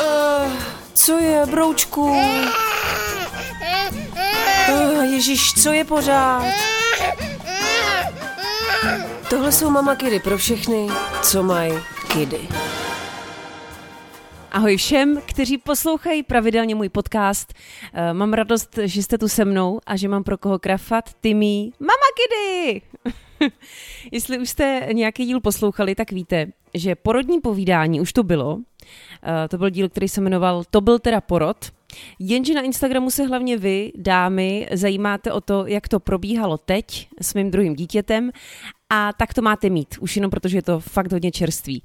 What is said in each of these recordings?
Uh, co je, broučku? Uh, Ježíš, co je pořád? Tohle jsou mama kidy pro všechny, co mají kidy. Ahoj všem, kteří poslouchají pravidelně můj podcast. Eh, Mám radost, že jste tu se mnou a že mám pro koho krafat. Ty mý Mama Kidy! Jestli už jste nějaký díl poslouchali, tak víte, že porodní povídání už to bylo. Eh, To byl díl, který se jmenoval To byl teda porod. Jenže na Instagramu se hlavně vy, dámy, zajímáte o to, jak to probíhalo teď s mým druhým dítětem a tak to máte mít, už jenom protože je to fakt hodně čerstvý.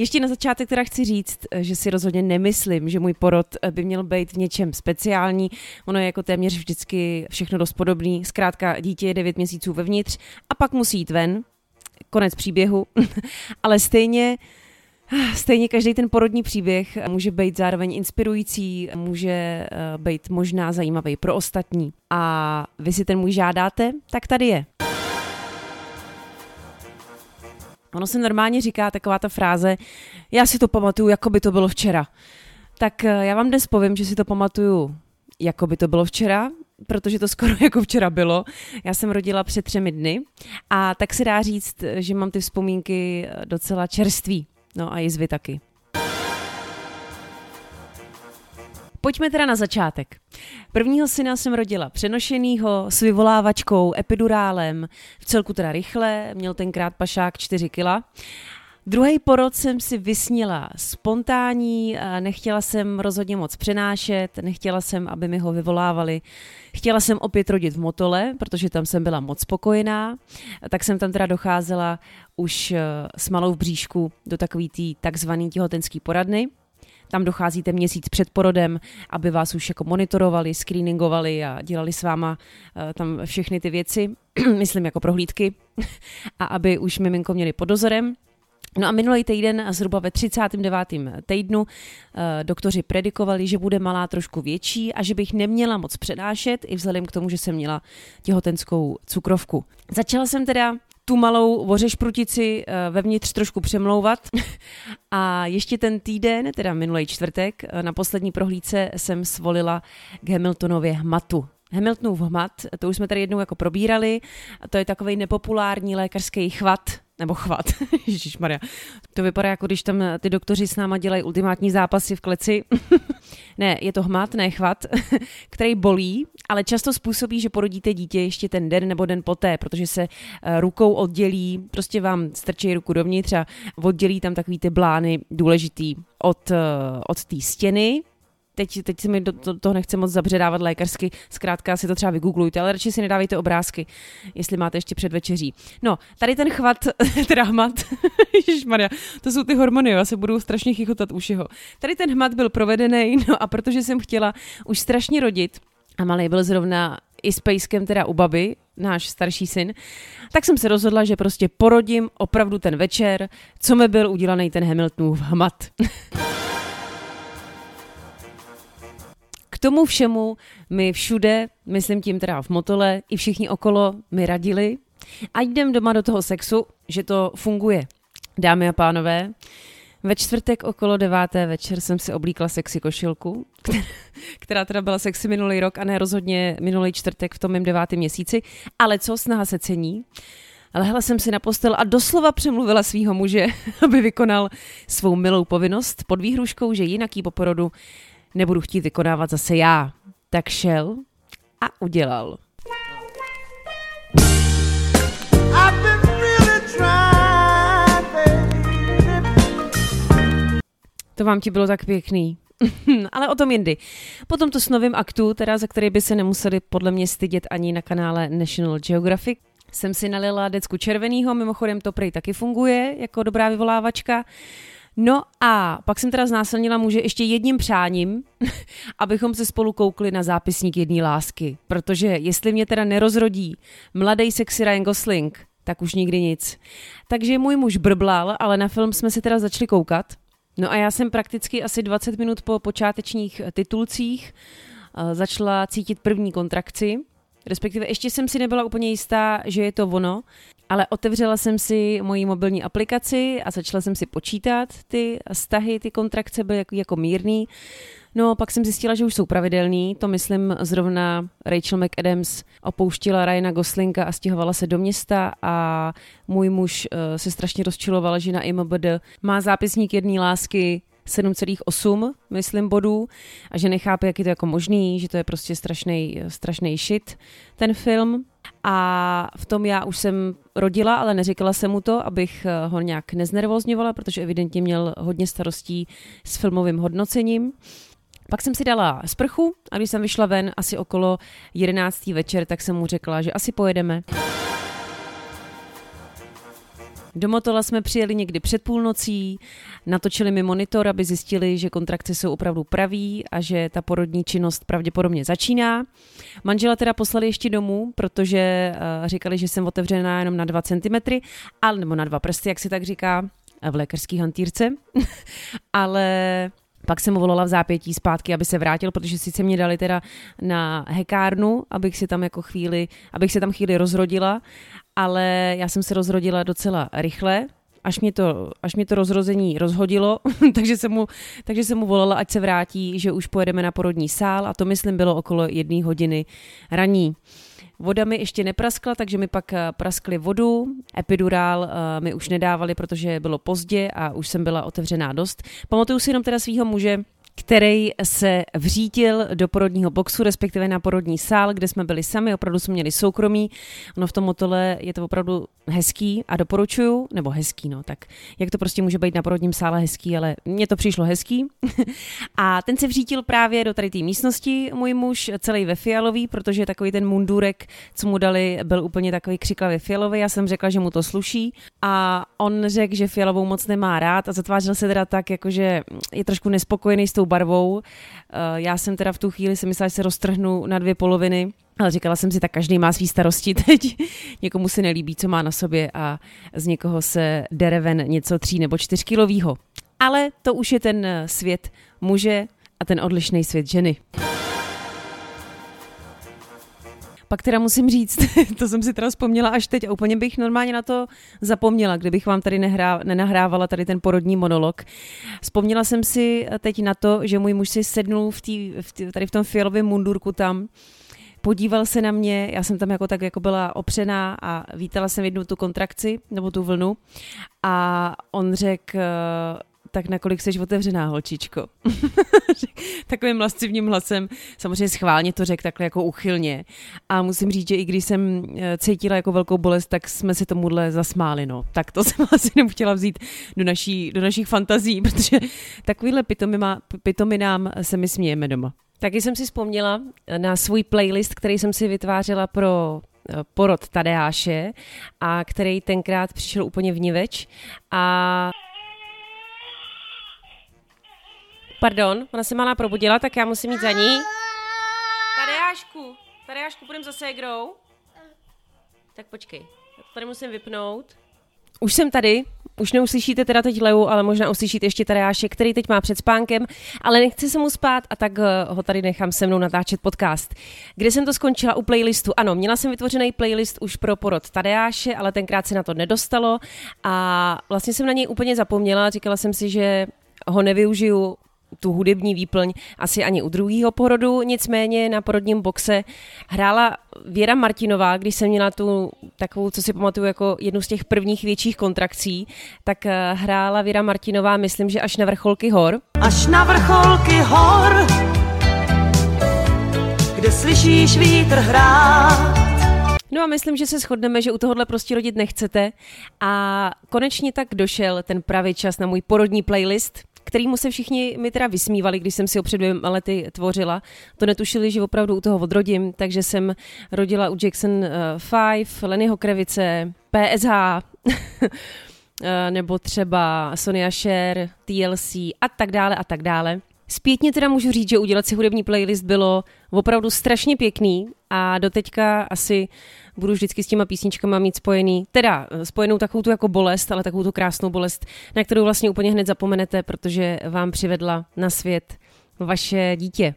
Ještě na začátek teda chci říct, že si rozhodně nemyslím, že můj porod by měl být v něčem speciální. Ono je jako téměř vždycky všechno dost podobný. Zkrátka dítě je 9 měsíců vevnitř a pak musí jít ven. Konec příběhu. Ale stejně Stejně každý ten porodní příběh může být zároveň inspirující, může eh, být možná zajímavý pro ostatní. A vy si ten můj žádáte, tak tady je. Ono se normálně říká taková ta fráze, já si to pamatuju, jako by to bylo včera. Tak eh, já vám dnes povím, že si to pamatuju, jako by to bylo včera, protože to skoro jako včera bylo. Já jsem rodila před třemi dny a tak se dá říct, že mám ty vzpomínky eh, docela čerství. No a jizvy taky. Pojďme teda na začátek. Prvního syna jsem rodila přenošenýho s vyvolávačkou, epidurálem, v celku teda rychle, měl tenkrát pašák 4 kila. Druhý porod jsem si vysnila spontánní, nechtěla jsem rozhodně moc přenášet, nechtěla jsem, aby mi ho vyvolávali. Chtěla jsem opět rodit v Motole, protože tam jsem byla moc spokojená, tak jsem tam teda docházela už eh, s malou v bříšku do takový té takzvaný těhotenský poradny. Tam docházíte měsíc před porodem, aby vás už jako monitorovali, screeningovali a dělali s váma uh, tam všechny ty věci, myslím jako prohlídky, a aby už miminko měli pod dozorem. No a minulý týden, zhruba ve 39. týdnu, eh, doktoři predikovali, že bude malá trošku větší a že bych neměla moc přenášet, i vzhledem k tomu, že jsem měla těhotenskou cukrovku. Začala jsem teda tu malou vořešprutici eh, vevnitř trošku přemlouvat a ještě ten týden, teda minulý čtvrtek, eh, na poslední prohlídce jsem svolila k Hamiltonově hmatu. Hamiltonův hmat, to už jsme tady jednou jako probírali, to je takový nepopulární lékařský chvat, nebo chvat, Maria. To vypadá jako když tam ty doktoři s náma dělají ultimátní zápasy v kleci. ne, je to hmat, ne chvat, který bolí, ale často způsobí, že porodíte dítě ještě ten den nebo den poté, protože se eh, rukou oddělí, prostě vám strčí ruku dovnitř a oddělí tam takový ty blány důležitý od, eh, od té stěny, teď, teď si mi do, do toho nechce moc zabředávat lékařsky, zkrátka si to třeba vygooglujte, ale radši si nedávejte obrázky, jestli máte ještě před večeří. No, tady ten chvat, teda hmat, Maria, to jsou ty hormony, já se budu strašně chichotat už jeho. Tady ten hmat byl provedený, no a protože jsem chtěla už strašně rodit, a malý byl zrovna i s pejskem teda u baby, náš starší syn, tak jsem se rozhodla, že prostě porodím opravdu ten večer, co mi byl udělaný ten Hamiltonův hmat. Tomu všemu mi všude, myslím tím teda v motole, i všichni okolo mi radili, a jdem doma do toho sexu, že to funguje. Dámy a pánové, ve čtvrtek okolo deváté večer jsem si oblíkla sexy košilku, která teda byla sexy minulý rok a ne rozhodně minulý čtvrtek v tom mém devátém měsíci, ale co, snaha se cení. Lehla jsem si na postel a doslova přemluvila svého muže, aby vykonal svou milou povinnost pod výhruškou, že jinak jí po porodu nebudu chtít vykonávat zase já. Tak šel a udělal. To vám ti bylo tak pěkný. Ale o tom jindy. Po tomto s novým aktu, teda za který by se nemuseli podle mě stydět ani na kanále National Geographic, jsem si nalila decku červenýho, mimochodem to prej taky funguje jako dobrá vyvolávačka. No a pak jsem teda znásilnila muže ještě jedním přáním, abychom se spolu koukli na zápisník jedné lásky. Protože jestli mě teda nerozrodí mladý sexy Ryan Gosling, tak už nikdy nic. Takže můj muž brblal, ale na film jsme se teda začali koukat. No a já jsem prakticky asi 20 minut po počátečních titulcích uh, začala cítit první kontrakci, respektive ještě jsem si nebyla úplně jistá, že je to ono, ale otevřela jsem si moji mobilní aplikaci a začala jsem si počítat ty stahy, ty kontrakce byly jako, jako mírný. No, pak jsem zjistila, že už jsou pravidelný. To myslím zrovna Rachel McAdams opouštila Ryana Goslinga a stěhovala se do města a můj muž uh, se strašně rozčiloval, že na IMBD má zápisník jedné lásky 7,8, myslím, bodů a že nechápe, jak je to jako možný, že to je prostě strašný, strašný shit, ten film. A v tom já už jsem rodila, ale neříkala jsem mu to, abych eh, ho nějak neznervozňovala, protože evidentně měl hodně starostí s filmovým hodnocením. Pak jsem si dala sprchu a když jsem vyšla ven asi okolo 11. večer, tak jsem mu řekla, že asi pojedeme. Do Motola jsme přijeli někdy před půlnocí, natočili mi monitor, aby zjistili, že kontrakce jsou opravdu praví a že ta porodní činnost pravděpodobně začíná. Manžela teda poslali ještě domů, protože uh, říkali, že jsem otevřená jenom na 2 cm, ale nebo na dva prsty, jak se tak říká v lékařské hantýrce. ale pak jsem mu volala v zápětí zpátky, aby se vrátil, protože sice mě dali teda na hekárnu, abych si tam jako chvíli, abych se tam chvíli rozrodila, ale já jsem se rozrodila docela rychle, až mě to, až mě to rozrození rozhodilo, takže, jsem mu, takže jsem mu volala, ať se vrátí, že už pojedeme na porodní sál a to myslím bylo okolo jedné hodiny raní. Voda mi ještě nepraskla, takže mi pak eh, praskli vodu. Epidurál uh, mi už nedávali, protože bylo pozdě a už jsem byla otevřená dost. Pamatuju si jenom teda svého muže, který se vřítil do porodního boxu, respektive na porodní sál, kde jsme byli sami, opravdu jsme měli soukromí. Ono v tom motole je to opravdu hezký a doporučuju, nebo hezký, no, tak jak to prostě může být na porodním sále hezký, ale mně to přišlo hezký. a ten se vřítil právě do tady té místnosti, můj muž, celý ve fialový, protože takový ten mundurek, co mu dali, byl úplně takový křiklavě fialový. Já jsem řekla, že mu to sluší a on řekl, že fialovou moc nemá rád a zatvářil se teda tak, jakože je trošku nespokojený s tou barvou. Eh, já jsem teda v tu chvíli si myslela, že se roztrhnu na dvě poloviny, ale říkala jsem si, tak každý má svý starosti teď. Někomu se nelíbí, co má na sobě a z někoho se dere ven něco tří nebo čtyřkilovýho. Ale to už je ten svět muže a ten odlišný svět ženy. Pak teda musím říct, to jsem si teda vzpomněla až teď a úplně bych normálně na to zapomněla, kdybych vám tady nehrá, nenahrávala tady ten porodní monolog. Vzpomněla jsem si teď na to, že můj muž si sednul v tý, v tý, tady v tom fialovém mundurku tam podíval se na mě, já jsem tam jako tak jako byla opřená a vítala jsem jednu tu kontrakci nebo tu vlnu a on řekl, tak nakolik jsi otevřená, holčičko? Takovým lascivním hlasem, samozřejmě schválně to řekl takhle jako uchylně. A musím říct, že i když jsem eh, cítila jako velkou bolest, tak jsme si tomuhle zasmáli, no. Tak to jsem asi nechtěla vzít do, naší, do našich fantazí, protože takovýhle pitominám se mi smějeme doma. Taky jsem si vzpomněla na svůj playlist, který jsem si vytvářela pro eh, porod Tadeáše a který tenkrát přišel úplně vniveč a Pardon, ona se malá probudila, tak já musím jít za ní. Tadeášku, Tadeášku, půjdeme za ségrou? Tak počkej, tady musím vypnout. Už jsem tady, už neuslyšíte teda teď Leu, ale možná uslyšíte ještě Tadeáše, který teď má před spánkem, ale nechci se mu spát a tak eh, ho tady nechám se mnou natáčet podcast. Kde jsem to skončila u playlistu? Ano, měla jsem vytvořený playlist už pro porod Tadeáše, ale tenkrát se na to nedostalo a vlastně jsem na něj úplně zapomněla. Říkala jsem si, že ho nevyužiju tu hudební výplň asi ani u druhého porodu, nicméně na porodním boxe hrála Věra Martinová, když jsem měla tu takovou, co si pamatuju jako jednu z těch prvních větších kontrakcí, tak eh, hrála Věra Martinová, myslím, že až na vrcholky hor. Až na vrcholky hor, kde slyšíš vítr hrát. No a myslím, že se shodneme, že u tohohle prostě rodit nechcete. A konečně tak došel ten pravý čas na můj porodní playlist, kterýmu se všichni mi teda vysmívali, když jsem si ho před dvěma lety tvořila. To netušili, že opravdu u toho odrodím, takže jsem rodila u Jackson 5, uh, Lennyho Krevice, PSH, uh, nebo třeba Sonia Cher, TLC a tak dále a tak dále. Zpětně teda můžu říct, že udělat si hudební playlist bylo opravdu strašně pěkný a doteďka asi budu vždycky s těma písničkama mít spojený, teda eh, spojenou takovou tu jako bolest, ale takovou tu krásnou bolest, na kterou vlastně úplně hned zapomenete, protože vám přivedla na svět vaše dítě.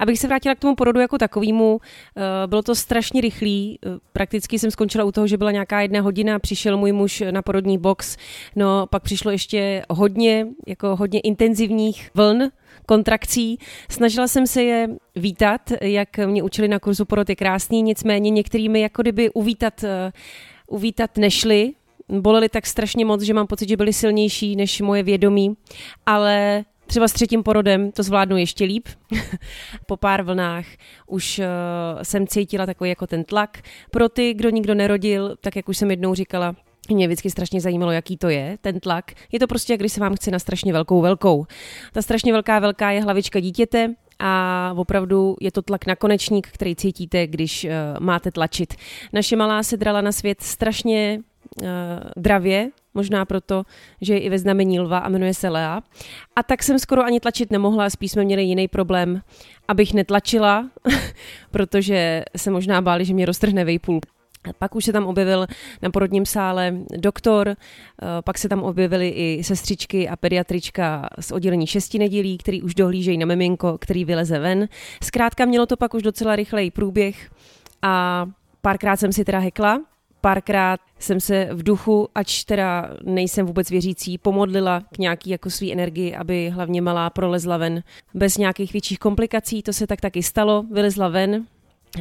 abych se vrátila k tomu porodu jako takovému, eh, bylo to strašně rychlý, eh, prakticky jsem skončila u toho, že byla nějaká jedna hodina, přišel můj muž na porodní box, no pak přišlo ještě hodně, jako hodně intenzivních vln, kontrakcí. Snažila jsem se je vítat, jak mě učili na kurzu porod je krásný, nicméně některými jako kdyby uvítat, uvítat nešli, bolely tak strašně moc, že mám pocit, že byly silnější než moje vědomí, ale třeba s třetím porodem to zvládnu ještě líp. po pár vlnách už uh, jsem cítila takový jako ten tlak. Pro ty, kdo nikdo nerodil, tak jak už jsem jednou říkala, mě vždycky strašně zajímalo, jaký to je, ten tlak. Je to prostě, jak když se vám chce na strašně velkou velkou. Ta strašně velká velká je hlavička dítěte, a opravdu je to tlak na konečník, který cítíte, když uh, máte tlačit. Naše malá se drala na svět strašně uh, dravě, možná proto, že je i ve znamení lva a jmenuje se Lea. A tak jsem skoro ani tlačit nemohla, spíš jsme měli jiný problém, abych netlačila, protože se možná báli, že mě roztrhne vejpůl. Pak už se tam objevil na porodním sále doktor, eh, pak se tam objevily i sestřičky a pediatrička z oddělení šesti nedělí, který už dohlížejí na miminko, který vyleze ven. Zkrátka mělo to pak už docela rychlej průběh a párkrát jsem si teda hekla, párkrát jsem se v duchu, ač teda nejsem vůbec věřící, pomodlila k nějaký jako svý energii, aby hlavně malá prolezla ven bez nějakých větších komplikací. To se tak taky stalo, vylezla ven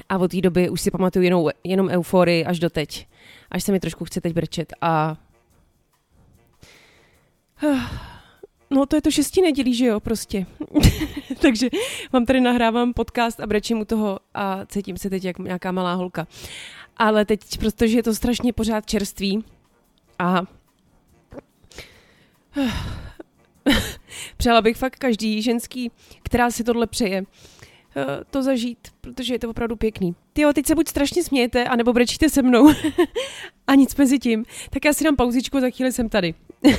a od té doby už si pamatuju jenom, jenom euforii až do teď. Až se mi trošku chce teď brčet a... No to je to šestí nedělí, že jo, prostě. Takže vám tady nahrávám podcast a brečím u toho a cítím se teď jak nějaká malá holka. Ale teď, protože je to strašně pořád čerství a přála bych fakt každý ženský, která si tohle přeje, to zažít, protože je to opravdu pěkný. Ty jo, teď se buď strašně smějete, anebo brečíte se mnou a nic mezi tím. Tak já si dám pauzičku, za chvíli jsem tady.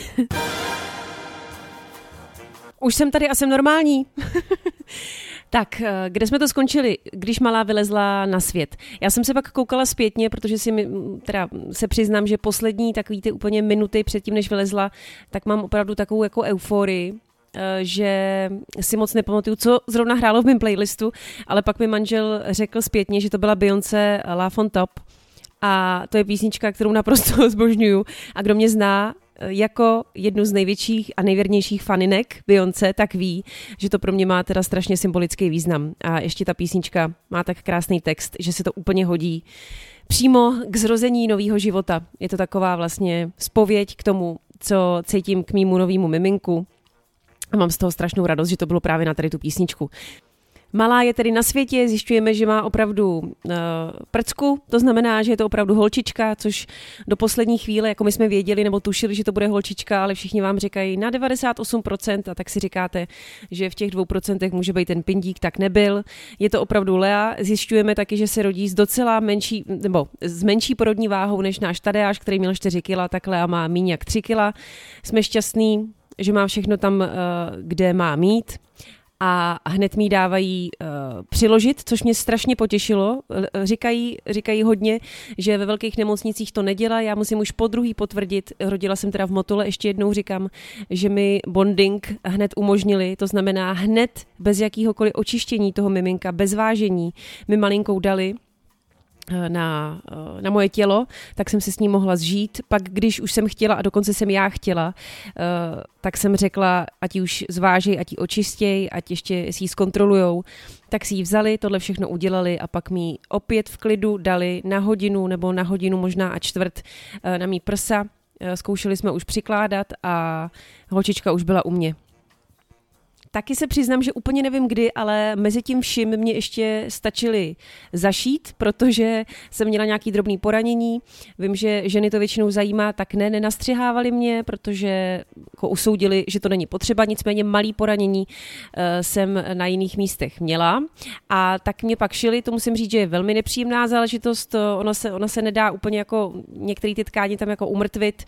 Už jsem tady a jsem normální. Tak, eh, kde jsme to skončili, když malá vylezla na svět? Já jsem se pak koukala zpětně, protože si mi, teda se přiznám, že poslední takový ty úplně minuty předtím, než vylezla, tak mám opravdu takovou jako euforii, eh, že si moc nepamatuju, co zrovna hrálo v mém playlistu, ale pak mi manžel řekl zpětně, že to byla Beyoncé Laugh on Top a to je písnička, kterou naprosto zbožňuju a kdo mě zná, jako jednu z největších a nejvěrnějších faninek Beyoncé, tak ví, že to pro mě má teda strašně symbolický význam. A ještě ta písnička má tak krásný text, že se to úplně hodí přímo k zrození nového života. Je to taková vlastně spověď k tomu, co cítím k mýmu novému miminku. A mám z toho strašnou radost, že to bylo právě na tady tu písničku. Malá je tedy na světě, zjišťujeme, že má opravdu uh, prcku, to znamená, že je to opravdu holčička, což do poslední chvíle, jako my jsme věděli nebo tušili, že to bude holčička, ale všichni vám říkají na 98% a tak si říkáte, že v těch 2% může být ten pindík, tak nebyl. Je to opravdu Lea. Zjišťujeme taky, že se rodí s docela menší, nebo s menší porodní váhou než náš Tadeáš, který měl 4 kg, tak Lea má méně jak 3 kg. Jsme šťastní, že má všechno tam, uh, kde má mít a hned mi dávají uh, přiložit, což mě strašně potěšilo. Říkají, říkají hodně, že ve velkých nemocnicích to nedělá, já musím už po druhý potvrdit, rodila jsem teda v Motole, ještě jednou říkám, že mi bonding hned umožnili, to znamená hned bez jakýhokoliv očištění toho miminka, bez vážení, mi malinkou dali Eh, na, eh, na moje tělo, tak jsem se s ním mohla zžít. Pak, když už jsem chtěla, a dokonce jsem já chtěla, eh, tak jsem řekla, ať ji už zvážej, ať ji očistěj, ať ještě si ji zkontrolujou. Tak si ji vzali, tohle všechno udělali a pak mi opět v klidu dali na hodinu nebo na hodinu možná a čtvrt na mý prsa. Zkoušeli jsme už přikládat a holčička už byla u mě. Taky se přiznám, že úplně nevím kdy, ale mezi tím vším mě ještě stačili zašít, protože jsem měla nějaký drobný poranění. Vím, že ženy to většinou zajímá, tak ne, nenastřihávali mě, protože jako usoudili, že to není potřeba, nicméně malý poranění uh, jsem na jiných místech měla. A tak mě pak šili, to musím říct, že je velmi nepříjemná záležitost, ona se, ona se nedá úplně jako některé ty tkáně tam jako umrtvit,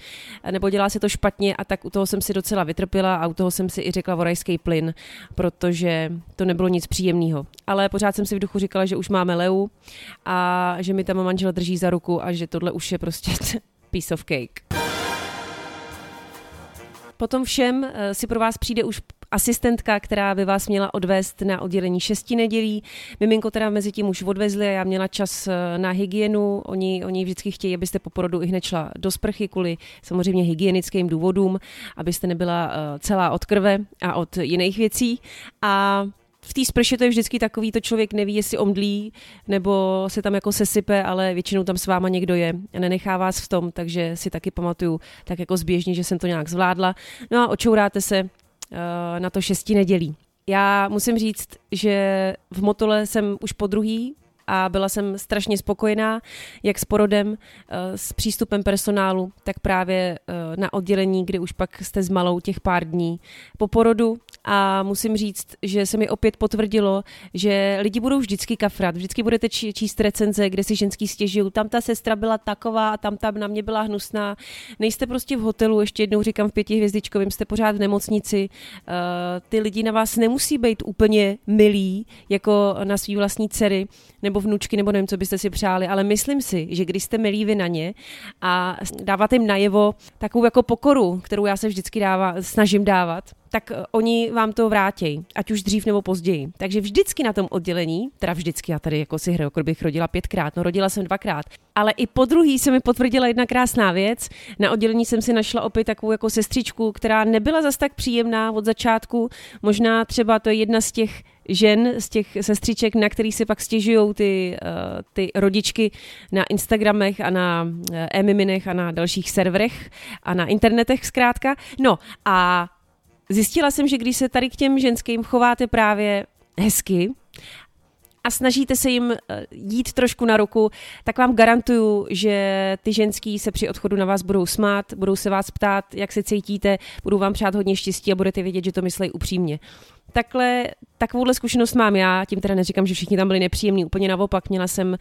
nebo dělá se to špatně a tak u toho jsem si docela vytrpěla a u toho jsem si i řekla vorajský plyn, protože to nebylo nic příjemného. Ale pořád jsem si v duchu říkala, že už máme Leu a že mi tam manžel drží za ruku a že tohle už je prostě piece of cake. Potom všem eh, si pro vás přijde už asistentka, která by vás měla odvést na oddělení šesti nedělí. Miminko teda mezi tím už odvezli a já měla čas eh, na hygienu. Oni, oni vždycky chtějí, abyste po porodu i hned šla do sprchy kvůli samozřejmě hygienickým důvodům, abyste nebyla eh, celá od krve a od jiných věcí. A v té sprše to je vždycky takový, to člověk neví, jestli omdlí nebo se tam jako sesype, ale většinou tam s váma někdo je a nenechá vás v tom, takže si taky pamatuju tak jako zběžně, že jsem to nějak zvládla. No a očouráte se na to šesti nedělí. Já musím říct, že v Motole jsem už po druhý a byla jsem strašně spokojená, jak s porodem, eh, s přístupem personálu, tak právě eh, na oddělení, kdy už pak jste s malou těch pár dní po porodu a musím říct, že se mi opět potvrdilo, že lidi budou vždycky kafrat, vždycky budete číst recenze, kde si ženský stěžují, tam ta sestra byla taková a tam ta na mě byla hnusná. Nejste prostě v hotelu, ještě jednou říkám v pětihvězdičkovém, jste pořád v nemocnici. Uh, ty lidi na vás nemusí být úplně milí, jako na svý vlastní dcery nebo vnučky, nebo nevím, co byste si přáli, ale myslím si, že když jste milí vy na ně a dáváte jim najevo takovou jako pokoru, kterou já se vždycky dává, snažím dávat, tak eh, oni vám to vrátí, ať už dřív nebo později. Takže vždycky na tom oddělení, teda vždycky, já tady jako si hraju, jako bych rodila pětkrát, no rodila jsem dvakrát, ale i po druhý se mi potvrdila jedna krásná věc. Na oddělení jsem si našla opět takovou jako sestřičku, která nebyla zas tak příjemná od začátku. Možná třeba to je jedna z těch žen, z těch sestřiček, na který si pak stěžují ty, uh, ty rodičky na Instagramech a na e-miminech a na dalších serverech a na internetech zkrátka. No a Zjistila jsem, že když se tady k těm ženským chováte právě hezky a snažíte se jim eh, jít trošku na ruku, tak vám garantuju, že ty ženský se při odchodu na vás budou smát, budou se vás ptát, jak se cítíte, budou vám přát hodně štěstí a budete vědět, že to myslí upřímně. Takhle, takovouhle zkušenost mám já, tím teda neříkám, že všichni tam byli nepříjemní, úplně naopak, měla jsem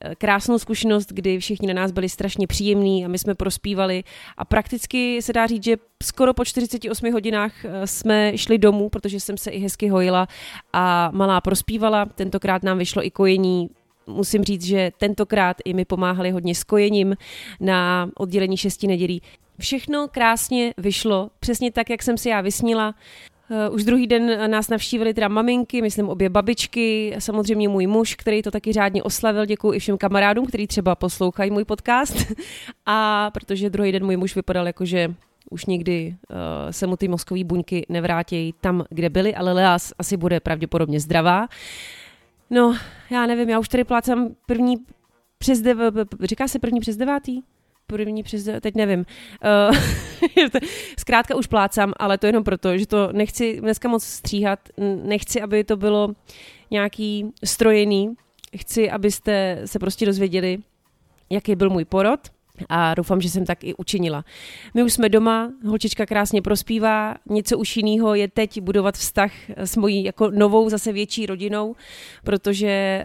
eh, krásnou zkušenost, kdy všichni na nás byli strašně příjemní a my jsme prospívali. A prakticky se dá říct, že skoro po 48 hodinách eh, jsme šli domů, protože jsem se i hezky hojila a malá prospívala, tentokrát nám vyšlo i kojení musím říct, že tentokrát i mi pomáhali hodně s kojením na oddělení šesti nedělí. Všechno krásně vyšlo, přesně tak, jak jsem si já vysnila. Eh, už druhý den nás navštívili teda maminky, myslím obě babičky, samozřejmě můj muž, který to taky řádně oslavil. Děkuji i všem kamarádům, kteří třeba poslouchají můj podcast. A protože druhý den můj muž vypadal jako, že už nikdy uh, se mu ty mozkové buňky nevrátí tam, kde byly, ale Leas asi bude pravděpodobně zdravá. No, já nevím, já už tady plácám první přes dev, říká se první přes devátý? první přes, teď nevím. Uh, zkrátka už plácám, ale to jenom proto, že to nechci dneska moc stříhat, nechci, aby to bylo nějaký strojený, chci, abyste se prostě dozvěděli, jaký byl můj porod, a doufám, že jsem tak i učinila. My už jsme doma, holčička krásně prospívá, něco už jiného je teď budovat vztah s mojí jako novou, zase větší rodinou, protože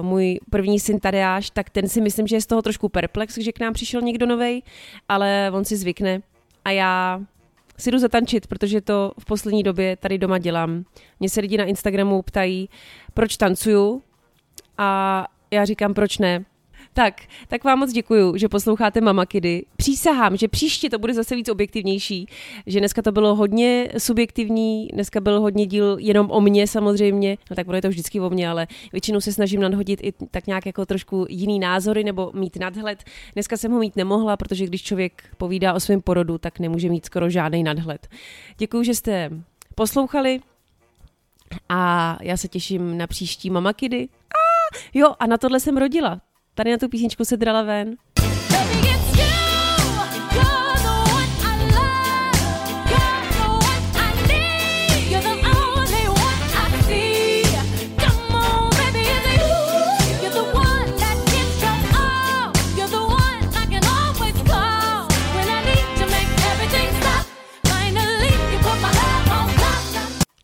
uh, můj první syn Tadeáš, tak ten si myslím, že je z toho trošku perplex, že k nám přišel někdo novej, ale on si zvykne a já si jdu zatančit, protože to v poslední době tady doma dělám. Mně se lidi na Instagramu ptají, proč tancuju a já říkám, proč ne tak, tak vám moc děkuju, že posloucháte Mama Kidy. Přísahám, že příště to bude zase víc objektivnější, že dneska to bylo hodně subjektivní, dneska byl hodně díl jenom o mně samozřejmě, no tak bude to vždycky o mně, ale většinou se snažím nadhodit i tak nějak jako trošku jiný názory nebo mít nadhled. Dneska jsem ho mít nemohla, protože když člověk povídá o svém porodu, tak nemůže mít skoro žádný nadhled. Děkuju, že jste poslouchali a já se těším na příští Mama Kidy. Jo, a na tohle jsem rodila. Tady na tu písničku se drala ven.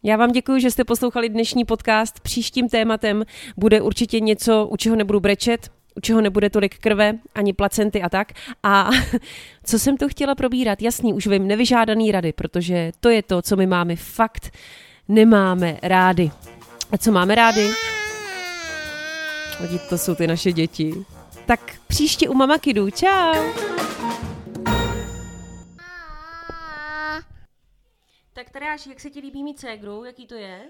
Já vám děkuji, že jste poslouchali dnešní podcast. Příštím tématem bude určitě něco, u čeho nebudu brečet, u čeho nebude tolik krve, ani placenty a tak. A co jsem to chtěla probírat? Jasný, už vím, nevyžádaný rady, protože to je to, co my máme fakt nemáme rády. A co máme rády? Hodit, to jsou ty naše děti. Tak příště u Mama Kidu. Čau! Tak tady Andreáš, jak se ti líbí mít ségru? Jaký to je?